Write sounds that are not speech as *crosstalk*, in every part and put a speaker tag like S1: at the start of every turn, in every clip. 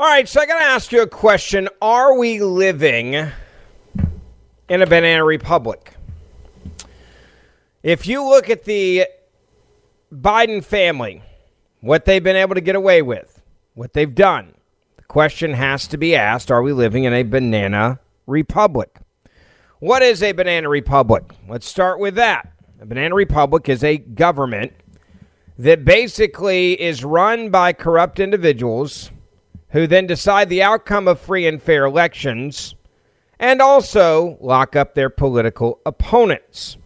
S1: All right, so I got to ask you a question. Are we living in a banana republic? If you look at the Biden family, what they've been able to get away with, what they've done, the question has to be asked are we living in a banana republic? What is a banana republic? Let's start with that. A banana republic is a government that basically is run by corrupt individuals who then decide the outcome of free and fair elections and also lock up their political opponents.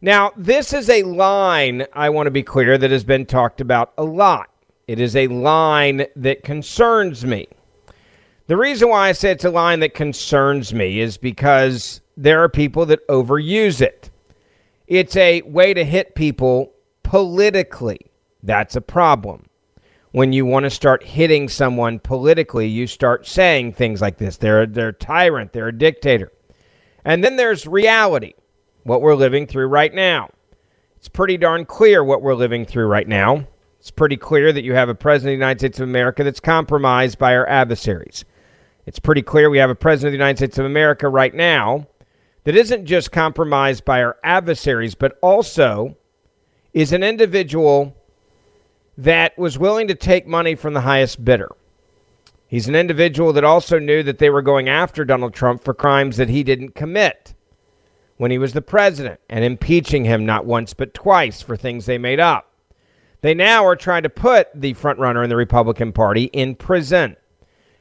S1: Now, this is a line, I want to be clear, that has been talked about a lot. It is a line that concerns me. The reason why I say it's a line that concerns me is because there are people that overuse it. It's a way to hit people politically. That's a problem. When you want to start hitting someone politically, you start saying things like this. They're, they're a tyrant, they're a dictator. And then there's reality, what we're living through right now. It's pretty darn clear what we're living through right now. It's pretty clear that you have a president of the United States of America that's compromised by our adversaries. It's pretty clear we have a president of the United States of America right now that isn't just compromised by our adversaries, but also is an individual that was willing to take money from the highest bidder. He's an individual that also knew that they were going after Donald Trump for crimes that he didn't commit when he was the president and impeaching him not once but twice for things they made up. They now are trying to put the frontrunner in the Republican Party in prison.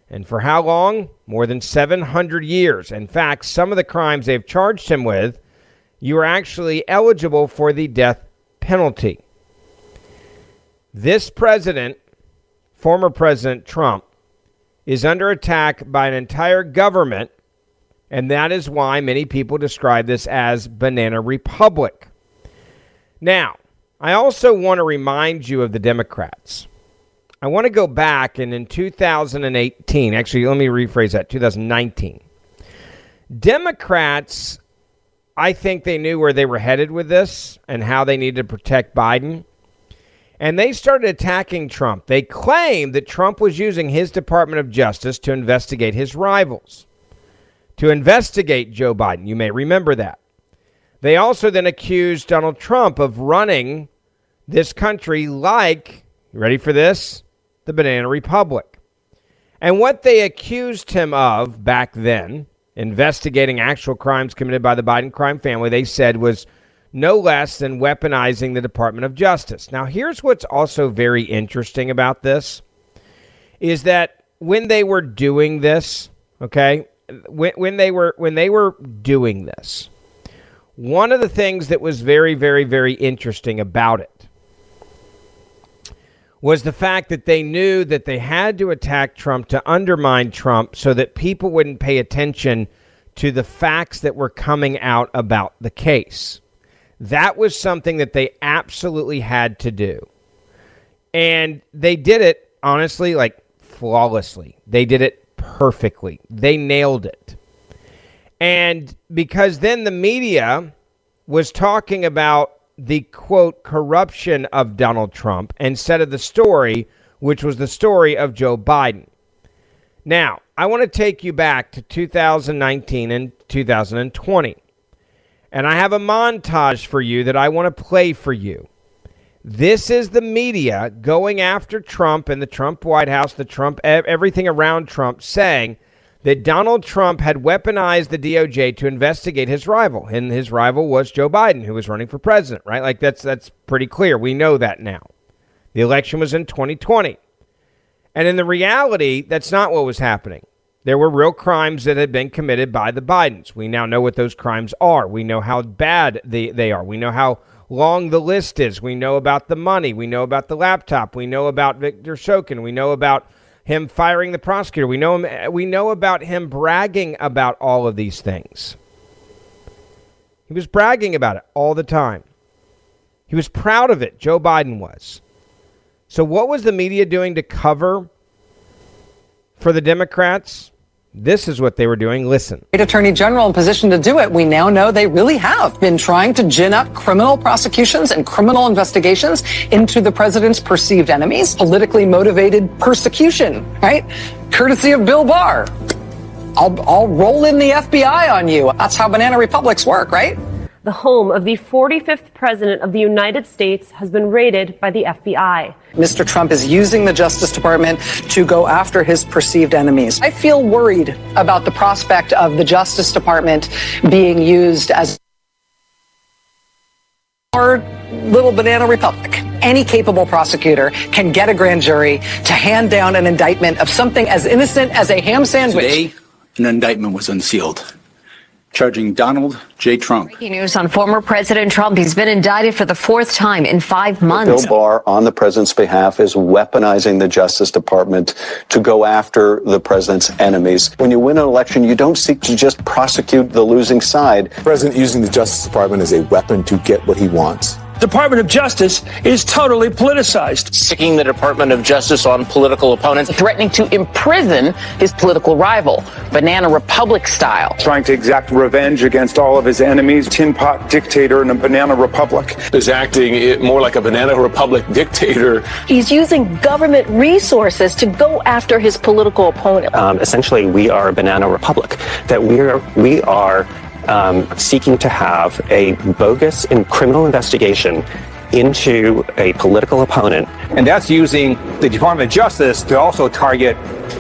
S1: And for how long? More than 700 years. In fact, some of the crimes they've charged him with, you are actually eligible for the death penalty. This president, former President Trump, is under attack by an entire government, and that is why many people describe this as Banana Republic. Now, I also want to remind you of the Democrats. I want to go back and in 2018, actually, let me rephrase that 2019. Democrats, I think they knew where they were headed with this and how they needed to protect Biden. And they started attacking Trump. They claimed that Trump was using his Department of Justice to investigate his rivals, to investigate Joe Biden. You may remember that. They also then accused Donald Trump of running this country like, ready for this? The Banana Republic. And what they accused him of back then, investigating actual crimes committed by the Biden crime family, they said was no less than weaponizing the Department of Justice. Now, here's what's also very interesting about this is that when they were doing this, okay, when, when they were when they were doing this, one of the things that was very, very, very interesting about it was the fact that they knew that they had to attack Trump to undermine Trump so that people wouldn't pay attention to the facts that were coming out about the case. That was something that they absolutely had to do. And they did it, honestly, like flawlessly. They did it perfectly. They nailed it. And because then the media was talking about the quote corruption of Donald Trump instead of the story, which was the story of Joe Biden. Now, I want to take you back to 2019 and 2020. And I have a montage for you that I want to play for you. This is the media going after Trump and the Trump White House, the Trump everything around Trump saying that Donald Trump had weaponized the DOJ to investigate his rival, and his rival was Joe Biden, who was running for president. Right? Like that's that's pretty clear. We know that now. The election was in 2020, and in the reality, that's not what was happening. There were real crimes that had been committed by the Bidens. We now know what those crimes are. We know how bad they, they are. We know how long the list is. We know about the money. We know about the laptop. We know about Victor Shokin. We know about him firing the prosecutor. We know him, we know about him bragging about all of these things. He was bragging about it all the time. He was proud of it. Joe Biden was. So what was the media doing to cover for the Democrats? This is what they were doing. Listen.
S2: Attorney General in position to do it. We now know they really have been trying to gin up criminal prosecutions and criminal investigations into the president's perceived enemies, politically motivated persecution, right? Courtesy of Bill Barr. I'll, I'll roll in the FBI on you. That's how banana republics work, right?
S3: The home of the 45th President of the United States, has been raided by the FBI.
S2: Mr. Trump is using the Justice Department to go after his perceived enemies. I feel worried about the prospect of the Justice Department being used as our little banana republic. Any capable prosecutor can get a grand jury to hand down an indictment of something as innocent as a ham sandwich.
S4: Today, an indictment was unsealed charging Donald J. Trump.
S5: Breaking news on former President Trump. He's been indicted for the fourth time in five months.
S6: Bill Barr, on the president's behalf, is weaponizing the Justice Department to go after the president's enemies. When you win an election, you don't seek to just prosecute the losing side.
S7: The president using the Justice Department as a weapon to get what he wants.
S8: Department of Justice is totally politicized.
S9: Sicking the Department of Justice on political opponents.
S10: Threatening to imprison his political rival, Banana Republic style.
S11: Trying to exact revenge against all of his enemies. Tin pot dictator in a banana republic.
S12: Is acting more like a banana republic dictator.
S13: He's using government resources to go after his political opponent.
S14: Um, essentially, we are a banana republic. That we are, we are um, seeking to have a bogus and criminal investigation into a political opponent.
S15: And that's using the Department of Justice to also target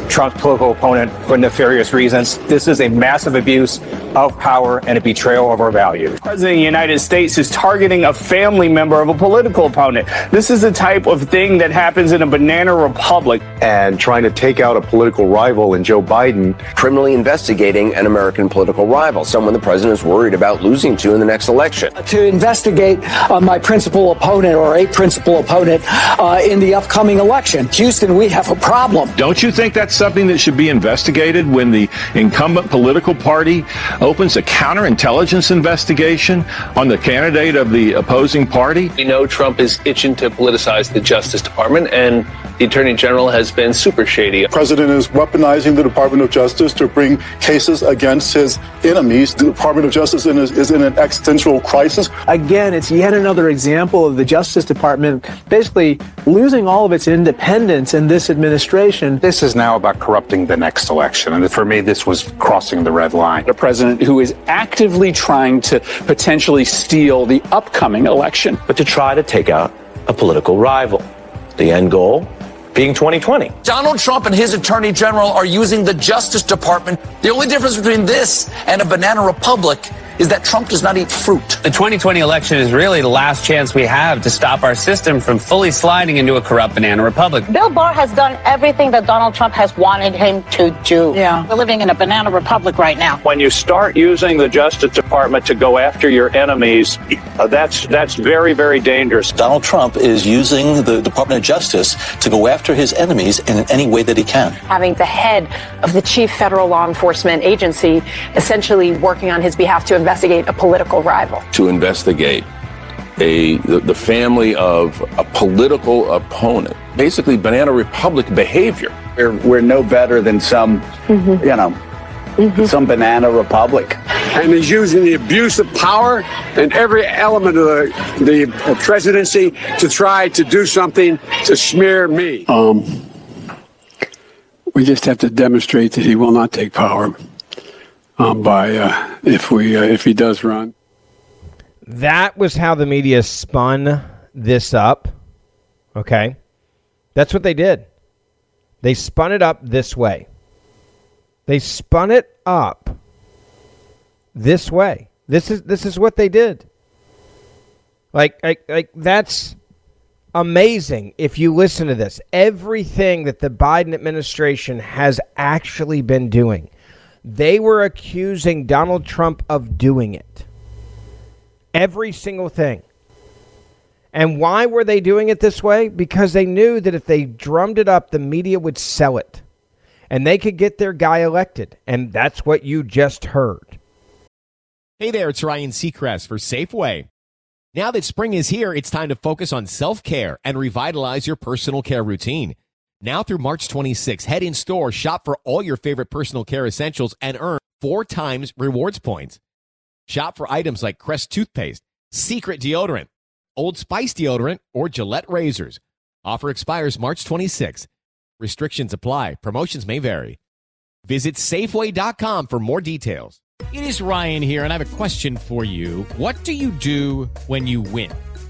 S15: Trump's political opponent for nefarious reasons. This is a massive abuse of power and a betrayal of our values.
S8: The President of the United States is targeting a family member of a political opponent. This is the type of thing that happens in a banana republic.
S16: And trying to take out a political rival in Joe Biden.
S2: Criminally investigating an American political rival, someone the president is worried about losing to in the next election.
S17: To investigate uh, my principal opponent or a principal opponent uh, in the upcoming election. Houston, we have a problem.
S12: Don't you think that's something that should be investigated when the incumbent political party opens a counterintelligence investigation on the candidate of the opposing party?
S9: We know Trump is itching to politicize the Justice Department, and the Attorney General has been super shady.
S13: The president is weaponizing the Department of Justice to bring cases against his enemies. The Department of Justice is in an existential crisis.
S14: Again, it's yet another example of the Justice Department basically losing all of its independence in this administration.
S16: This is now about corrupting the next election. And for me, this was crossing the red line.
S3: A president who is actively trying to potentially steal the upcoming election.
S18: But to try to take out a political rival. The end goal being 2020.
S4: Donald Trump and his attorney general are using the Justice Department. The only difference between this and a banana republic is that Trump does not eat fruit.
S16: The 2020 election is really the last chance we have to stop our system from fully sliding into a corrupt banana republic.
S13: Bill Barr has done everything that Donald Trump has wanted him to do.
S2: Yeah.
S13: We're living in a banana republic right now.
S5: When you start using the Justice Department to go after your enemies, uh, that's that's very very dangerous.
S4: Donald Trump is using the Department of Justice to go after his enemies in any way that he can.
S13: Having the head of the chief federal law enforcement agency essentially working on his behalf to investigate a political rival.
S12: To investigate a the, the family of a political opponent, basically banana republic behavior.
S19: We're, we're no better than some, mm-hmm. you know, Mm-hmm. some banana republic.
S10: And he's using the abuse of power and every element of the, the presidency to try to do something to smear me.
S20: Um, we just have to demonstrate that he will not take power um, by uh, if we uh, if he does run.
S1: That was how the media spun this up. Okay, that's what they did. They spun it up this way. They spun it up this way. This is this is what they did. Like like like that's amazing if you listen to this. Everything that the Biden administration has actually been doing. They were accusing Donald Trump of doing it. Every single thing. And why were they doing it this way? Because they knew that if they drummed it up, the media would sell it. And they could get their guy elected. And that's what you just heard.
S19: Hey there, it's Ryan Seacrest for Safeway. Now that spring is here, it's time to focus on self care and revitalize your personal care routine. Now through March 26, head in store, shop for all your favorite personal care essentials, and earn four times rewards points. Shop for items like Crest toothpaste, Secret deodorant, Old Spice deodorant, or Gillette razors. Offer expires March 26. Restrictions apply. Promotions may vary. Visit Safeway.com for more details.
S21: It is Ryan here, and I have a question for you. What do you do when you win?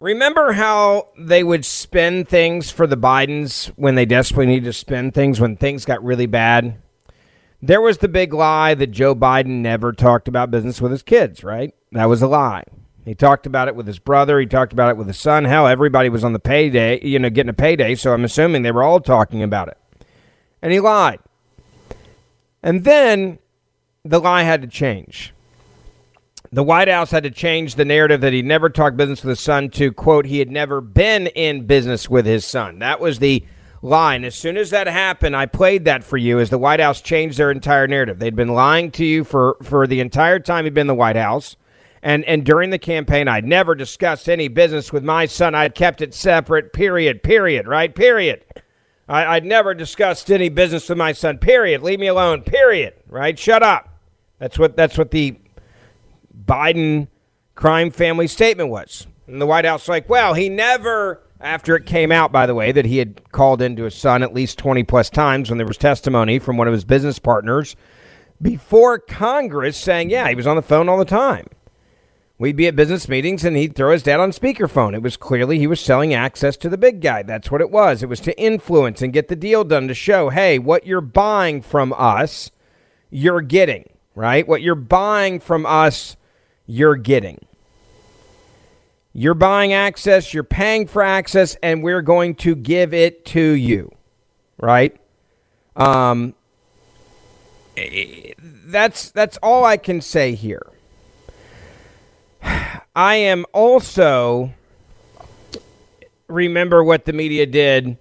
S1: Remember how they would spend things for the Bidens when they desperately needed to spend things when things got really bad? There was the big lie that Joe Biden never talked about business with his kids, right? That was a lie. He talked about it with his brother. He talked about it with his son. Hell, everybody was on the payday, you know, getting a payday. So I'm assuming they were all talking about it. And he lied. And then the lie had to change. The White House had to change the narrative that he never talked business with his son to, quote, he had never been in business with his son. That was the line. As soon as that happened, I played that for you as the White House changed their entire narrative. They'd been lying to you for, for the entire time he'd been in the White House. And, and during the campaign, I'd never discussed any business with my son. I'd kept it separate, period, period, right? Period. I, I'd never discussed any business with my son, period. Leave me alone, period, right? Shut up. That's what, that's what the Biden crime family statement was. And the White House like, well, he never after it came out by the way that he had called into his son at least 20 plus times when there was testimony from one of his business partners before Congress saying, yeah, he was on the phone all the time. We'd be at business meetings and he'd throw his dad on speakerphone. It was clearly he was selling access to the big guy. That's what it was. It was to influence and get the deal done to show, hey, what you're buying from us, you're getting, right? What you're buying from us, you're getting. You're buying access, you're paying for access, and we're going to give it to you, right? Um, that's that's all I can say here. *sighs* I am also remember what the media did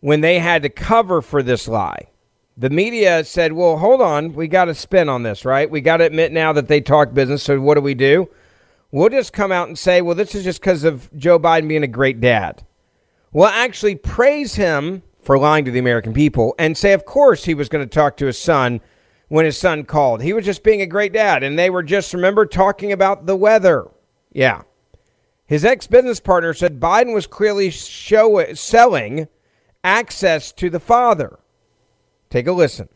S1: when they had to cover for this lie. The media said, "Well, hold on, we got to spin on this, right? We got to admit now that they talk business. So what do we do? We'll just come out and say, well, this is just because of Joe Biden being a great dad. We'll actually praise him for lying to the American people and say, of course, he was going to talk to his son when his son called. He was just being a great dad. And they were just, remember, talking about the weather. Yeah. His ex business partner said Biden was clearly show, selling access to the father. Take a listen.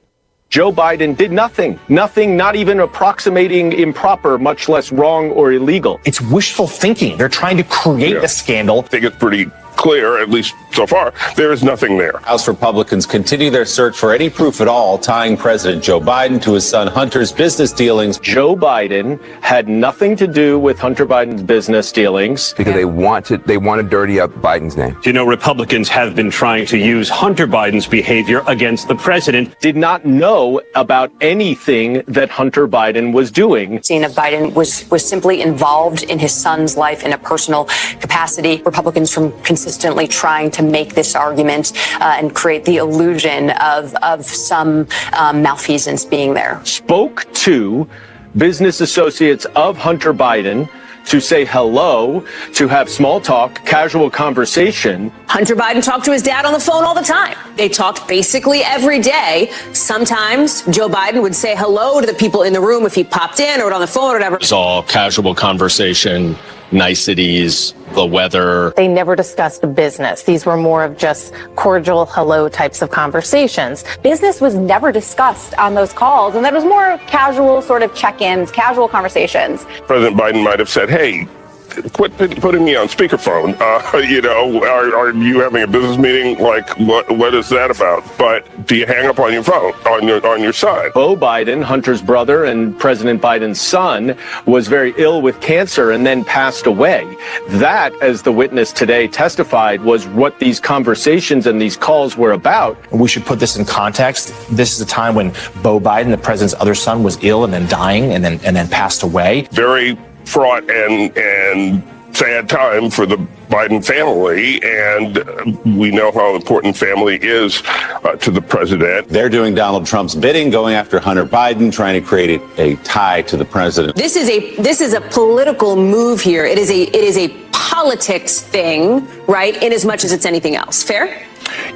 S18: Joe Biden did nothing, nothing, not even approximating improper, much less wrong or illegal.
S22: It's wishful thinking. They're trying to create
S23: Yeah.
S22: a scandal.
S23: I think it's pretty clear, at least so far, there is nothing there.
S24: House Republicans continue their search for any proof at all tying President Joe Biden to his son Hunter's business dealings.
S18: Joe Biden had nothing to do with Hunter Biden's business dealings.
S25: because they want to they want to dirty up Biden's name.
S5: You know, Republicans have been trying to use Hunter Biden's behavior against the president.
S18: Did not know about anything that Hunter Biden was doing.
S26: Tina Biden was was simply involved in his son's life in a personal capacity. Republicans from consistently trying to make this argument uh, and create the illusion of of some um, malfeasance being there.
S18: Spoke to business associates of Hunter Biden to say hello, to have small talk, casual conversation.
S27: Hunter Biden talked to his dad on the phone all the time. They talked basically every day. Sometimes Joe Biden would say hello to the people in the room if he popped in or on the phone or whatever.
S28: It's all casual conversation, niceties, the weather.
S29: They never discussed business. These were more of just cordial hello types of conversations.
S30: Business was never discussed on those calls, and that was more casual sort of check ins, casual conversations.
S23: President Biden might have said, hey, quit putting me on speakerphone. Uh, *laughs* you know, are, are you having a business meeting? Like, what what is that about? But do you hang up on your phone on your on your side?
S18: Beau Biden, Hunter's brother and President Biden's son, was very ill with cancer and then passed away. That, as the witness today testified, was what these conversations and these calls were about.
S22: We should put this in context. This is a time when Beau Biden, the president's other son, was ill and then dying and then and then passed away.
S23: Very fraught and and sad time for the Biden family, and we know how important family is uh, to the president.
S24: They're doing Donald Trump's bidding, going after Hunter Biden, trying to create a, a tie to the president.
S27: This is a this is a political move here. It is a it is a politics thing, right? In as much as it's anything else. Fair?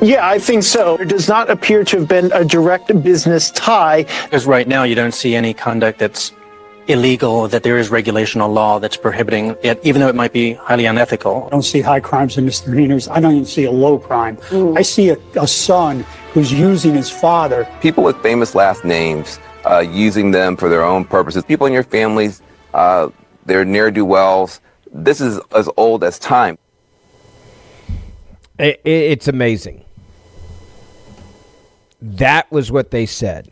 S31: Yeah, I think so. There does not appear to have been a direct business tie.
S32: Because right now you don't see any conduct that's illegal, that there is regulation or law that's prohibiting it, even though it might be highly unethical.
S33: I don't see high crimes and misdemeanors. I don't even see a low crime. I see a, a son who's using his father.
S25: People with famous last names, uh, using them for their own purposes. People in your families, uh, they're ne'er do wells. This is as old as time.
S1: It, it's amazing. That was what they said.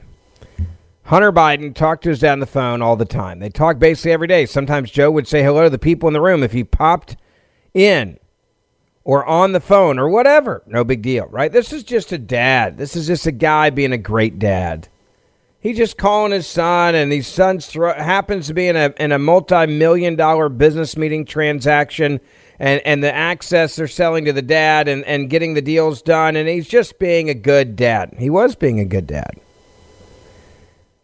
S1: Hunter Biden talked to his dad on the phone all the time. They talk basically every day. Sometimes Joe would say hello to the people in the room if he popped in or on the phone or whatever. No big deal, right? This is just a dad. This is just a guy being a great dad. He's just calling his son, and his son thro- happens to be in a in a multi million dollar business meeting transaction, and and the access they're selling to the dad, and and getting the deals done, and he's just being a good dad. He was being a good dad.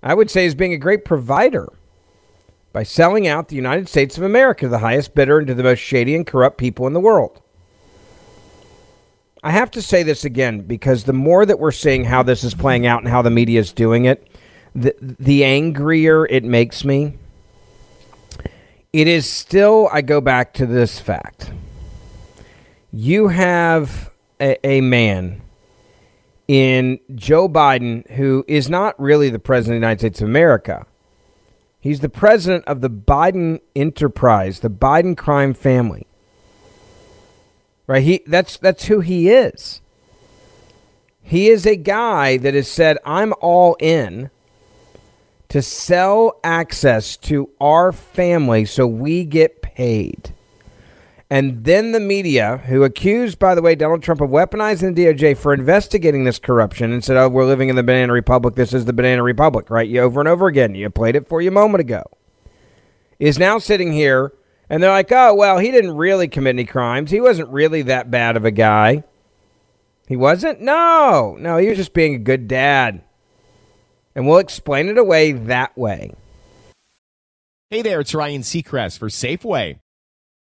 S1: I would say he's being a great provider by selling out the United States of America to the highest bidder and to the most shady and corrupt people in the world. I have to say this again because the more that we're seeing how this is playing out and how the media is doing it, the, the angrier it makes me. It is still, I go back to this fact. You have a, a man in Joe Biden, who is not really the president of the United States of America. He's the president of the Biden enterprise, the Biden crime family. Right? He that's that's who he is. He is a guy that has said, I'm all in to sell access to our family so we get paid. And then the media, who accused, by the way, Donald Trump of weaponizing the DOJ for investigating this corruption and said, oh, we're living in the Banana Republic. This is the Banana Republic, right? You over and over again. You played it for you a moment ago. Is now sitting here and they're like, oh, well, he didn't really commit any crimes. He wasn't really that bad of a guy. He wasn't? No, no, he was just being a good dad. And we'll explain it away that way.
S19: Hey there, it's Ryan Seacrest for Safeway.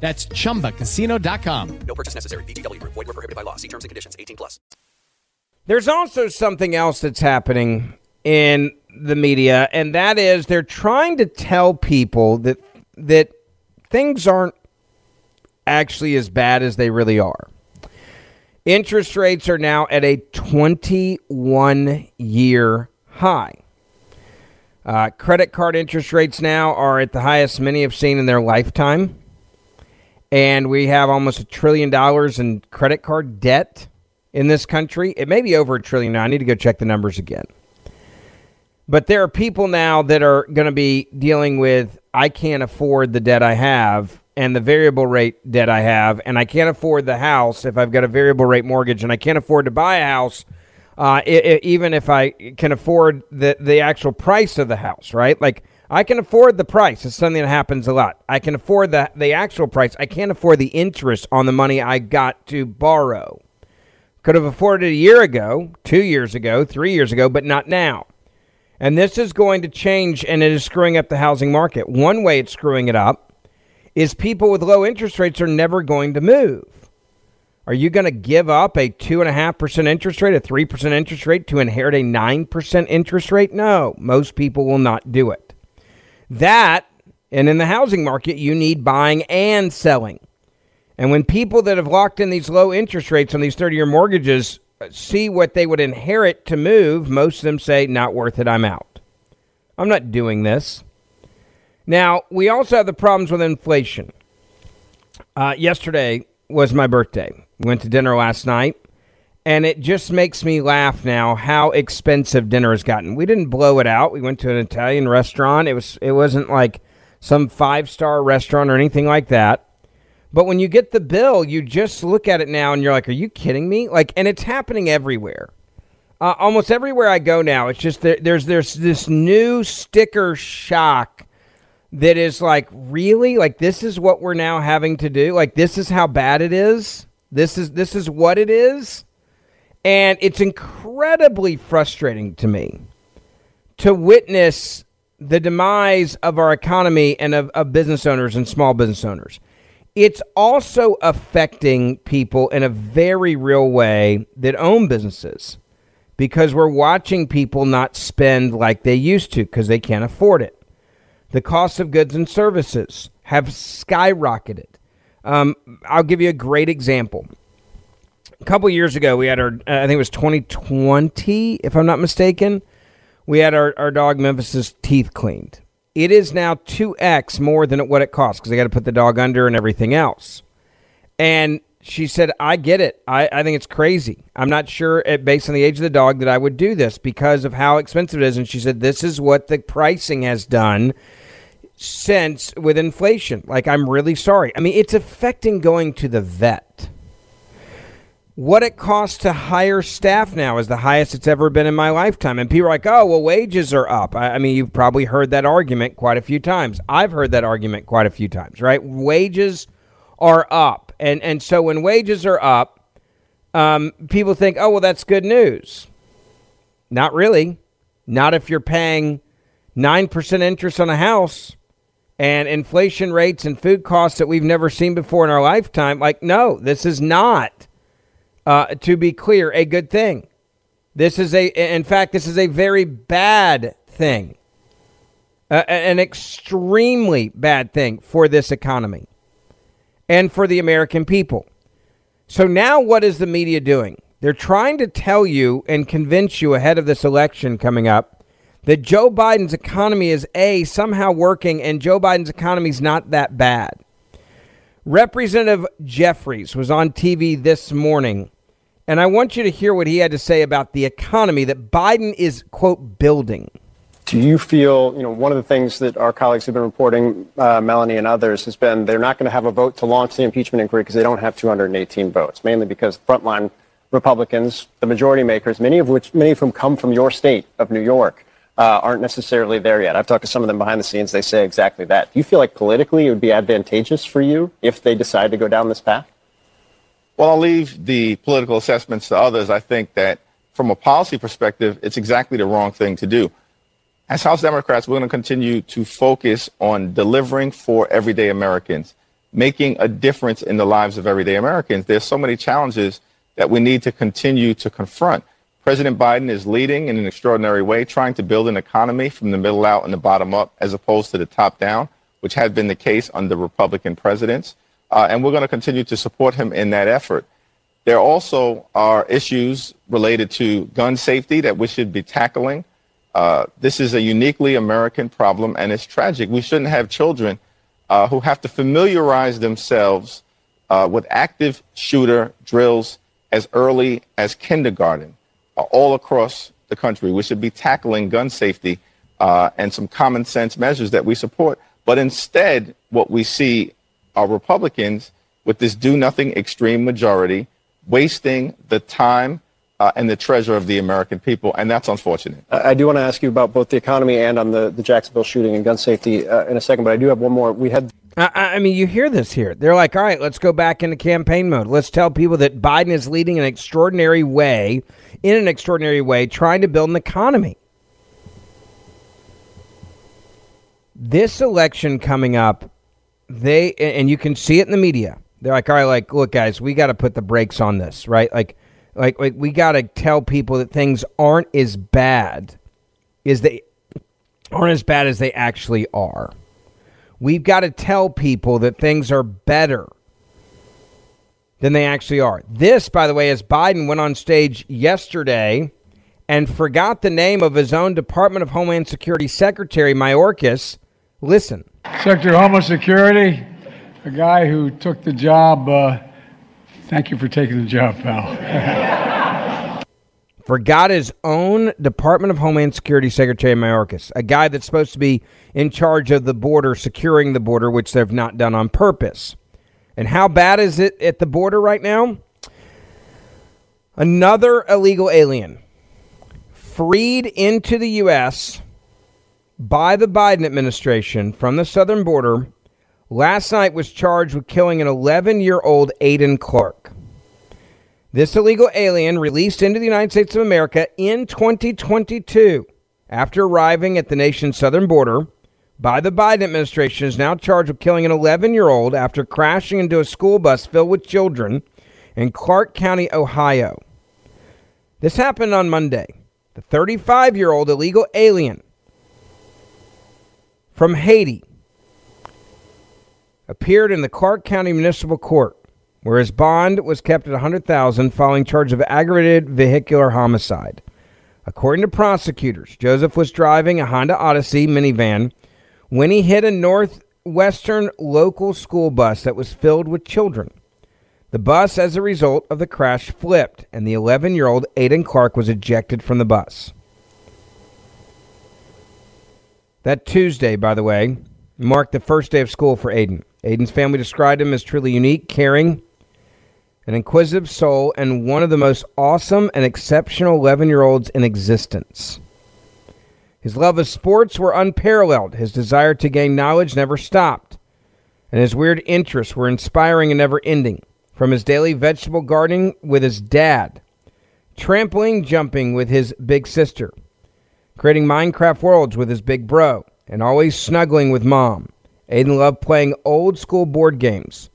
S21: That's chumbacasino.com.
S34: No purchase necessary. VGW Group. Void were prohibited by law. See terms and conditions. 18 plus.
S1: There's also something else that's happening in the media, and that is they're trying to tell people that that things aren't actually as bad as they really are. Interest rates are now at a 21 year high. Uh, credit card interest rates now are at the highest many have seen in their lifetime. And we have almost a trillion dollars in credit card debt in this country. It may be over a trillion now. I need to go check the numbers again. But there are people now that are going to be dealing with I can't afford the debt I have and the variable rate debt I have, and I can't afford the house if I've got a variable rate mortgage, and I can't afford to buy a house uh, it, it, even if I can afford the the actual price of the house, right? Like I can afford the price. It's something that happens a lot. I can afford the the actual price. I can't afford the interest on the money I got to borrow. Could have afforded it a year ago, two years ago, three years ago, but not now. And this is going to change, and it is screwing up the housing market. One way it's screwing it up is people with low interest rates are never going to move. Are you going to give up a 2.5% interest rate, a 3% interest rate to inherit a 9% interest rate? No, most people will not do it. That, and in the housing market, you need buying and selling. And when people that have locked in these low interest rates on these 30 year mortgages see what they would inherit to move, most of them say, not worth it, I'm out. I'm not doing this. Now, we also have the problems with inflation. Uh, yesterday was my birthday. Went to dinner last night, and it just makes me laugh now how expensive dinner has gotten. We didn't blow it out. We went to an Italian restaurant. It was it wasn't like some five star restaurant or anything like that. But when you get the bill, you just look at it now and you're like, "Are you kidding me?" Like, and it's happening everywhere. Uh, almost everywhere I go now, it's just there, there's there's this new sticker shock that is like, really, like this is what we're now having to do. Like this is how bad it is. This is this is what it is. And it's incredibly frustrating to me to witness the demise of our economy and of, of business owners and small business owners. It's also affecting people in a very real way that own businesses because we're watching people not spend like they used to because they can't afford it. The cost of goods and services have skyrocketed. Um, I'll give you a great example. A couple years ago, we had our, uh, I think it was 2020, if I'm not mistaken, we had our, our dog Memphis's teeth cleaned. It is now 2x more than what it costs because they got to put the dog under and everything else. And she said, I get it. I, I think it's crazy. I'm not sure, at, based on the age of the dog, that I would do this because of how expensive it is. And she said, This is what the pricing has done since with inflation. Like, I'm really sorry. I mean, it's affecting going to the vet. What it costs to hire staff now is the highest it's ever been in my lifetime. And people are like, oh, well, wages are up. I, I mean, you've probably heard that argument quite a few times. I've heard that argument quite a few times, right? Wages are up. And, and so when wages are up, um, people think, oh, well, that's good news. Not really. Not if you're paying 9% interest on a house and inflation rates and food costs that we've never seen before in our lifetime. Like, no, this is not, uh, to be clear, a good thing. This is a, in fact, this is a very bad thing, uh, an extremely bad thing for this economy and for the American people. So now, what is the media doing? They're trying to tell you and convince you ahead of this election coming up that Joe Biden's economy is A, somehow working, and Joe Biden's economy is not that bad. Representative Jeffries was on TV this morning, and I want you to hear what he had to say about the economy that Biden is, quote, building.
S35: Do you feel, you know, one of the things that our colleagues have been reporting, uh, Melanie and others, has been they're not going to have a vote to launch the impeachment inquiry because they don't have 218 votes, mainly because frontline Republicans, the majority makers, many of which, many of whom come from your state of New York, uh, aren't necessarily there yet. I've talked to some of them behind the scenes. They say exactly that. Do you feel like politically it would be advantageous for you if they decide to go down this path?
S36: Well, I'll leave the political assessments to others. I think that from a policy perspective, it's exactly the wrong thing to do. As House Democrats, we're going to continue to focus on delivering for everyday Americans, making a difference in the lives of everyday Americans. There's so many challenges that we need to continue to confront. President Biden is leading in an extraordinary way, trying to build an economy from the middle out and the bottom up, as opposed to the top down, which had been the case under Republican presidents. Uh, and we're going to continue to support him in that effort. There also are issues related to gun safety that we should be tackling. Uh, this is a uniquely American problem, and it's tragic. We shouldn't have children uh, who have to familiarize themselves uh, with active shooter drills as early as kindergarten, uh, all across the country. We should be tackling gun safety uh, and some common sense measures that we support. But instead, what we see are Republicans with this do nothing extreme majority wasting the time uh, and the treasure of the American people, and that's unfortunate.
S35: I do want to ask you about both the economy and on the, the Jacksonville shooting and gun safety uh, in a second, but I do have one more. We had.
S1: I, I mean, you hear this here. They're like, all right, let's go back into campaign mode. Let's tell people that Biden is leading an extraordinary way, in an extraordinary way, trying to build an economy. This election coming up, they, and you can see it in the media. They're like, all right, like, look, guys, we got to put the brakes on this, right? Like, like, like we got to tell people that things aren't as bad as they aren't as bad as they actually are. We've got to tell people that things are better than they actually are. This, by the way, as Biden went on stage yesterday and forgot the name of his own Department of Homeland Security Secretary, Mayorkas. Listen.
S37: Secretary of Homeland Security, a guy who took the job. Uh, thank you for taking the job, pal. *laughs*
S1: Forgot his own Department of Homeland Security Secretary Mayorkas, a guy that's supposed to be in charge of the border, securing the border, which they've not done on purpose. And how bad is it at the border right now? Another illegal alien freed into the U.S. by the Biden administration from the southern border last night was charged with killing an 11 year old Aiden Clark. This illegal alien released into the United States of America in 2022 after arriving at the nation's southern border by the Biden administration is now charged with killing an 11 year old after crashing into a school bus filled with children in Clark County, Ohio. This happened on Monday. The 35 year old illegal alien from Haiti appeared in the Clark County Municipal Court, where his bond was kept at 100,000 following charge of aggravated vehicular homicide. According to prosecutors, Joseph was driving a Honda Odyssey minivan when he hit a northwestern local school bus that was filled with children. The bus, as a result of the crash, flipped, and the 11 year old Aiden Clark was ejected from the bus. That Tuesday, by the way, marked the first day of school for Aiden. Aiden's family described him as truly unique, caring, an inquisitive soul, and one of the most awesome and exceptional 11 year olds in existence. His love of sports were unparalleled. His desire to gain knowledge never stopped. And his weird interests were inspiring and never ending. From his daily vegetable gardening with his dad, trampoline jumping with his big sister, creating Minecraft worlds with his big bro, and always snuggling with mom. Aiden loved playing old school board games,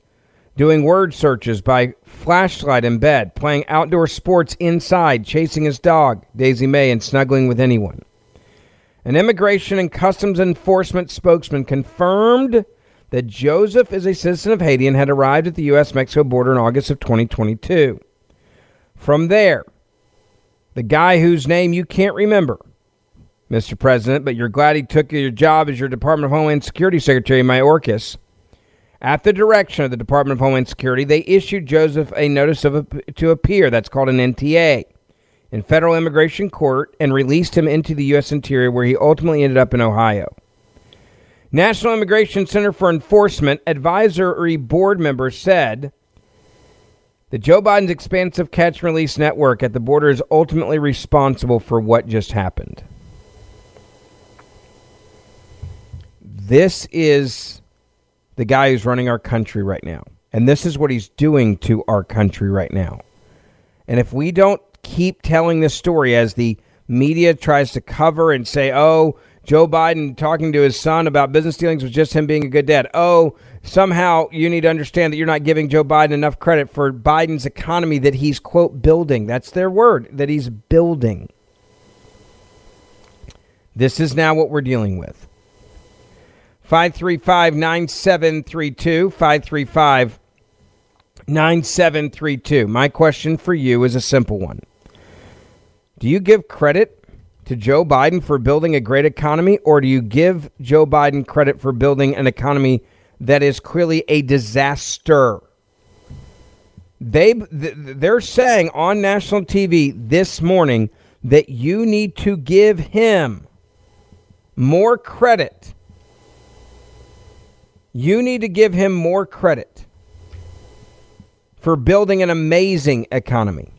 S1: doing word searches by flashlight in bed, playing outdoor sports inside, chasing his dog, Daisy May, and snuggling with anyone. An immigration and customs enforcement spokesman confirmed that Joseph is a citizen of Haiti and had arrived at the U.S. Mexico border in August of 2022. From there, the guy whose name you can't remember, Mr. President, but you're glad he took your job as your Department of Homeland Security Secretary, Mayorkas. At the direction of the Department of Homeland Security, they issued Joseph a notice of to appear. That's called an NTA in federal immigration court and released him into the U.S. Interior, where he ultimately ended up in Ohio. National Immigration Center for Enforcement advisory board member said that Joe Biden's expansive catch and release network at the border is ultimately responsible for what just happened. This is the guy who's running our country right now. And this is what he's doing to our country right now. And if we don't keep telling this story as the media tries to cover and say, oh, Joe Biden talking to his son about business dealings was just him being a good dad. Oh, somehow you need to understand that you're not giving Joe Biden enough credit for Biden's economy that he's, quote, building. That's their word, that he's building. This is now what we're dealing with. 535 9732. 535 9732. My question for you is a simple one. Do you give credit to Joe Biden for building a great economy, or do you give Joe Biden credit for building an economy that is clearly a disaster? They they're saying on national TV this morning that you need to give him more credit. You need to give him more credit for building an amazing economy.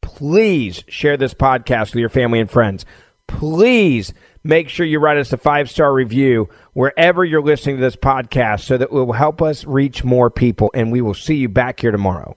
S1: Please share this podcast with your family and friends. Please make sure you write us a five star review wherever you're listening to this podcast so that it will help us reach more people. And we will see you back here tomorrow.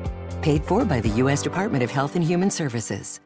S38: Paid for by the U.S. Department of Health and Human Services.